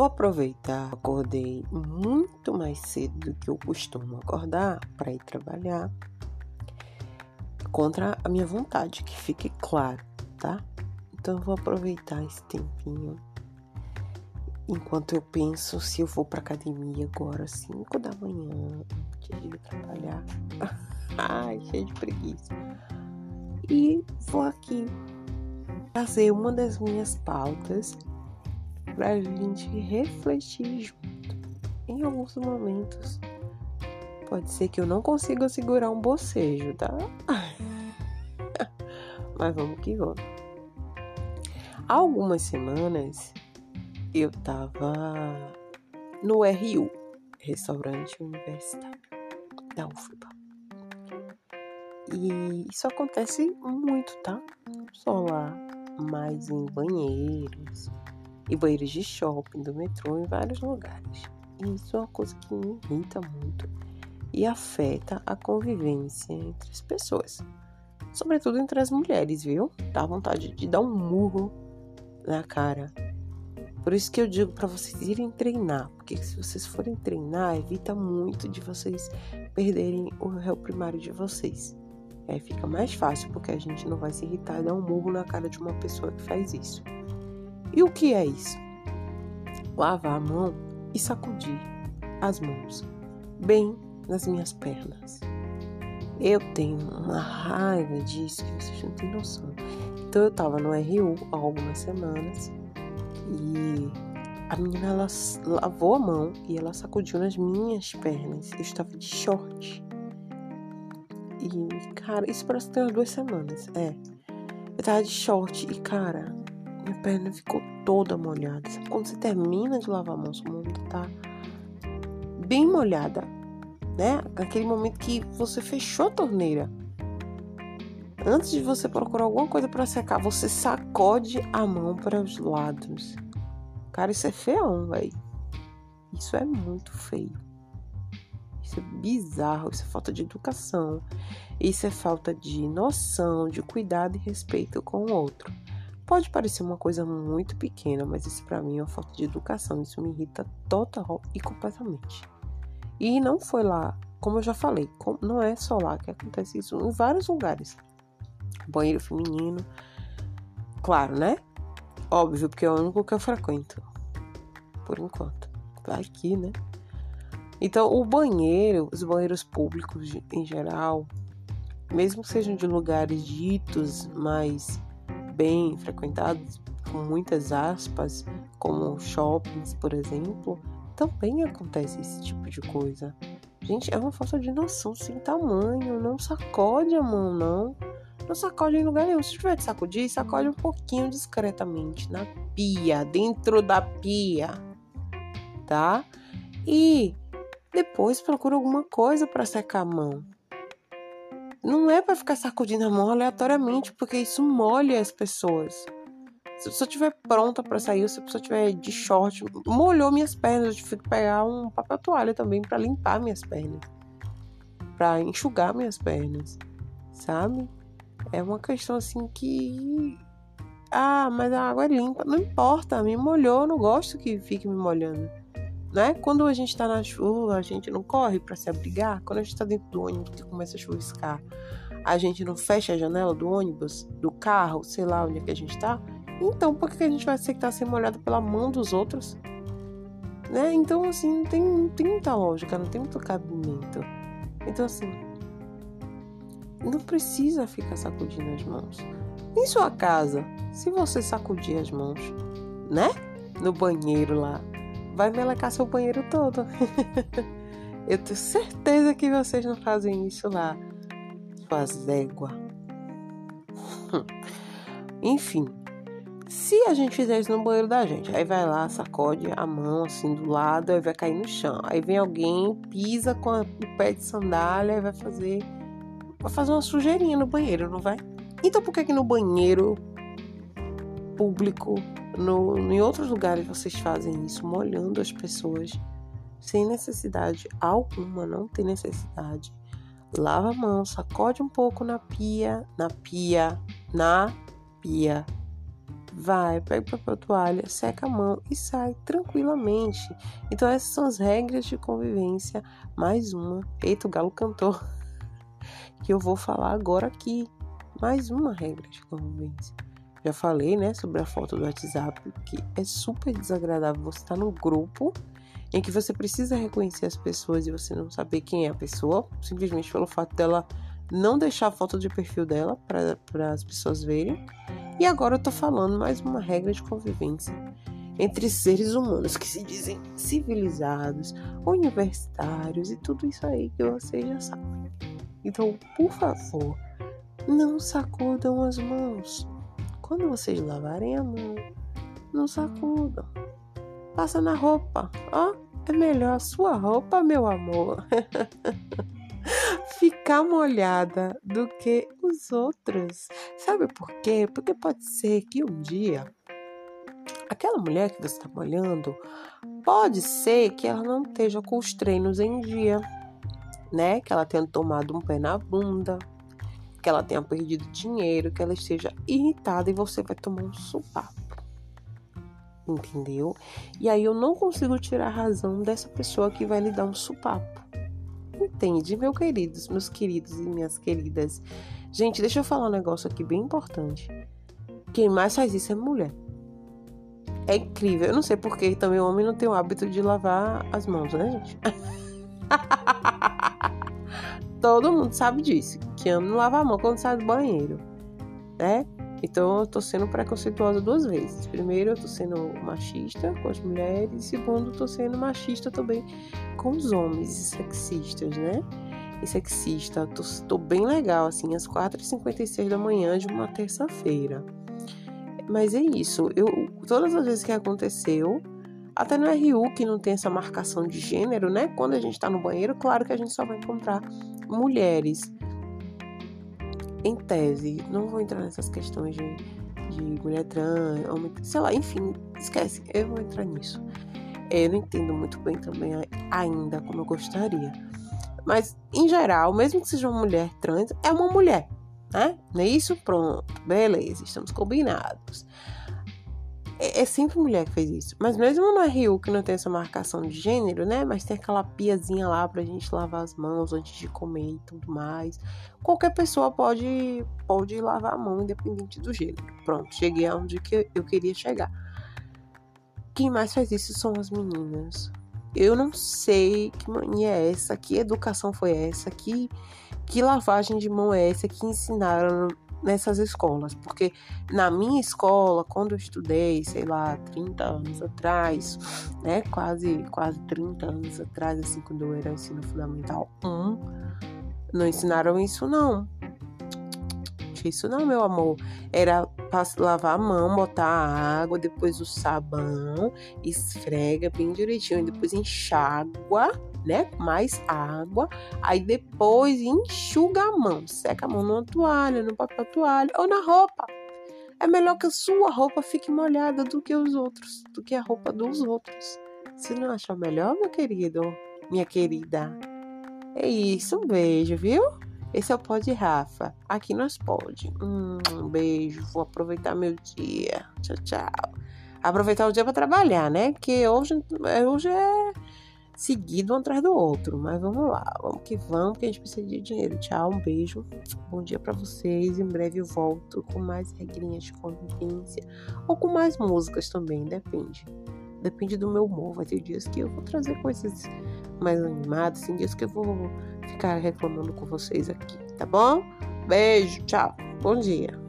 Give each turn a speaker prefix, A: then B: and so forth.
A: Vou aproveitar, acordei muito mais cedo do que eu costumo acordar para ir trabalhar. Contra a minha vontade, que fique claro, tá? Então eu vou aproveitar esse tempinho enquanto eu penso se eu vou pra academia agora, 5 da manhã, antes de trabalhar. Ai, cheio de preguiça. E vou aqui fazer uma das minhas pautas pra gente refletir junto. Em alguns momentos, pode ser que eu não consiga segurar um bocejo, tá? Mas vamos que vamos. Há algumas semanas eu tava no RU, Restaurante Universitário da UFBA. E isso acontece muito, tá? Só lá, mas em banheiros, e banheiros de shopping, do metrô, em vários lugares. E isso é uma coisa que me irrita muito e afeta a convivência entre as pessoas. Sobretudo entre as mulheres, viu? Dá vontade de dar um murro na cara. Por isso que eu digo para vocês irem treinar, porque se vocês forem treinar, evita muito de vocês perderem o réu primário de vocês. É, fica mais fácil, porque a gente não vai se irritar e dar um murro na cara de uma pessoa que faz isso. E o que é isso? Lavar a mão e sacudir as mãos bem nas minhas pernas. Eu tenho uma raiva disso que vocês não têm noção. Então eu tava no RU há algumas semanas e a menina ela lavou a mão e ela sacudiu nas minhas pernas. Eu estava de short. E, cara, isso parece tem umas duas semanas. É. Eu tava de short e, cara, minha perna ficou toda molhada. Sabe quando você termina de lavar a mão, sua mão tá bem molhada, né? Aquele momento que você fechou a torneira. Antes de você procurar alguma coisa para secar, você sacode a mão para os lados. Cara, isso é feão, velho. Isso é muito feio. Isso é bizarro, isso é falta de educação. Isso é falta de noção, de cuidado e respeito com o outro. Pode parecer uma coisa muito pequena, mas isso para mim é uma falta de educação. Isso me irrita total e completamente. E não foi lá, como eu já falei, não é só lá que acontece isso, em vários lugares. Banheiro feminino, claro, né? Óbvio, porque é o único que eu frequento. Por enquanto. Vai aqui, né? Então, o banheiro, os banheiros públicos em geral, mesmo que sejam de lugares ditos mais bem frequentados, com muitas aspas, como shoppings, por exemplo, também acontece esse tipo de coisa. Gente, é uma falta de noção sem tamanho. Não sacode a mão, não. Não sacode em lugar nenhum. Se tiver de sacudir, sacode um pouquinho discretamente na pia, dentro da pia, tá? E depois procura alguma coisa para secar a mão. Não é para ficar sacudindo a mão aleatoriamente, porque isso molha as pessoas. Se a pessoa estiver pronta para sair, se a pessoa estiver de short, molhou minhas pernas, eu tive que pegar um papel toalha também para limpar minhas pernas, para enxugar minhas pernas, sabe? É uma questão assim que. Ah, mas a água é limpa. Não importa, me molhou, não gosto que fique me molhando. Né? Quando a gente tá na chuva, a gente não corre para se abrigar. Quando a gente tá dentro do ônibus que começa a chuviscar, a gente não fecha a janela do ônibus, do carro, sei lá onde é que a gente tá. Então, por que a gente vai aceitar ser molhado pela mão dos outros? Né? Então, assim, não tem, não tem muita lógica, não tem muito cabimento. Então, assim, não precisa ficar sacudindo as mãos. Em sua casa, se você sacudir as mãos, né? No banheiro lá, vai melecar seu banheiro todo. Eu tenho certeza que vocês não fazem isso lá. Suas éguas. Enfim, se a gente fizer isso no banheiro da gente, aí vai lá, sacode a mão assim do lado, aí vai cair no chão. Aí vem alguém, pisa com o pé de sandália e vai fazer vai fazer uma sujeirinha no banheiro, não vai? Então por que que no banheiro público, no, em outros lugares vocês fazem isso, molhando as pessoas sem necessidade alguma, não tem necessidade. Lava a mão, sacode um pouco na pia, na pia, na pia, vai, pega papel toalha, seca a mão e sai tranquilamente. Então essas são as regras de convivência. Mais uma. Eita, o galo cantou. Que eu vou falar agora aqui. Mais uma regra de convivência. Já falei, né, sobre a foto do WhatsApp, que é super desagradável você estar tá no grupo em que você precisa reconhecer as pessoas e você não saber quem é a pessoa, simplesmente pelo fato dela não deixar a foto de perfil dela para as pessoas verem. E agora eu tô falando mais uma regra de convivência entre seres humanos que se dizem civilizados, universitários e tudo isso aí que vocês já sabem. Então, por favor, não sacudam as mãos. Quando vocês lavarem a mão, não sacudam. Passa na roupa, ó. É melhor a sua roupa, meu amor. Ficar molhada do que os outros. Sabe por quê? Porque pode ser que um dia aquela mulher que você está molhando, pode ser que ela não esteja com os treinos em dia, né? Que ela tenha tomado um pé na bunda, que ela tenha perdido dinheiro, que ela esteja irritada e você vai tomar um supapo. Entendeu? E aí eu não consigo tirar a razão dessa pessoa que vai lhe dar um supapo. Entende, meus queridos, meus queridos e minhas queridas? Gente, deixa eu falar um negócio aqui bem importante. Quem mais faz isso é mulher. É incrível. Eu não sei porque também o homem não tem o hábito de lavar as mãos, né, gente? Todo mundo sabe disso. Que não lava a mão quando sai do banheiro, né? Então eu tô sendo preconceituosa duas vezes. Primeiro, eu tô sendo machista com as mulheres. Segundo, eu tô sendo machista também com os homens e sexistas, né? E sexista. Tô, tô bem legal, assim, às 4h56 da manhã de uma terça-feira. Mas é isso. Eu, todas as vezes que aconteceu, até no RU, que não tem essa marcação de gênero, né? Quando a gente tá no banheiro, claro que a gente só vai encontrar mulheres em tese, não vou entrar nessas questões de, de mulher trans, homem, sei lá, enfim, esquece, eu vou entrar nisso. Eu não entendo muito bem também ainda como eu gostaria. Mas, em geral, mesmo que seja uma mulher trans, é uma mulher, né? Não é isso? Pronto, beleza, estamos combinados. É, é, sempre mulher que fez isso. Mas mesmo no RU que não tem essa marcação de gênero, né? Mas tem aquela piazinha lá pra gente lavar as mãos antes de comer e tudo mais. Qualquer pessoa pode, pode lavar a mão, independente do gênero. Pronto, cheguei aonde que eu queria chegar. Quem mais faz isso são as meninas. Eu não sei que mania é essa, que educação foi essa, que, que lavagem de mão é essa que ensinaram nessas escolas, porque na minha escola, quando eu estudei, sei lá, 30 anos atrás, né, quase quase 30 anos atrás, assim, quando eu era ensino fundamental 1, não ensinaram isso não. Isso não, meu amor. Era lavar a mão, botar a água, depois o sabão, esfrega bem direitinho, depois enxágua né? Mais água. Aí depois enxuga a mão. Seca a mão numa toalha, no papel toalha ou na roupa. É melhor que a sua roupa fique molhada do que os outros, do que a roupa dos outros. Você não acha melhor, meu querido? Minha querida? É isso, um beijo, viu? Esse é o Pod Rafa. Aqui nós pode. Hum, um beijo. Vou aproveitar meu dia. Tchau, tchau. Aproveitar o dia para trabalhar, né? Que hoje, hoje é seguido um atrás do outro. Mas vamos lá, vamos que vamos, que a gente precisa de dinheiro. Tchau, um beijo, bom dia para vocês. Em breve eu volto com mais regrinhas de convivência ou com mais músicas também, depende. Depende do meu humor. Vai ter dias que eu vou trazer coisas mais animadas, tem dias que eu vou ficar reclamando com vocês aqui, tá bom? Beijo, tchau, bom dia.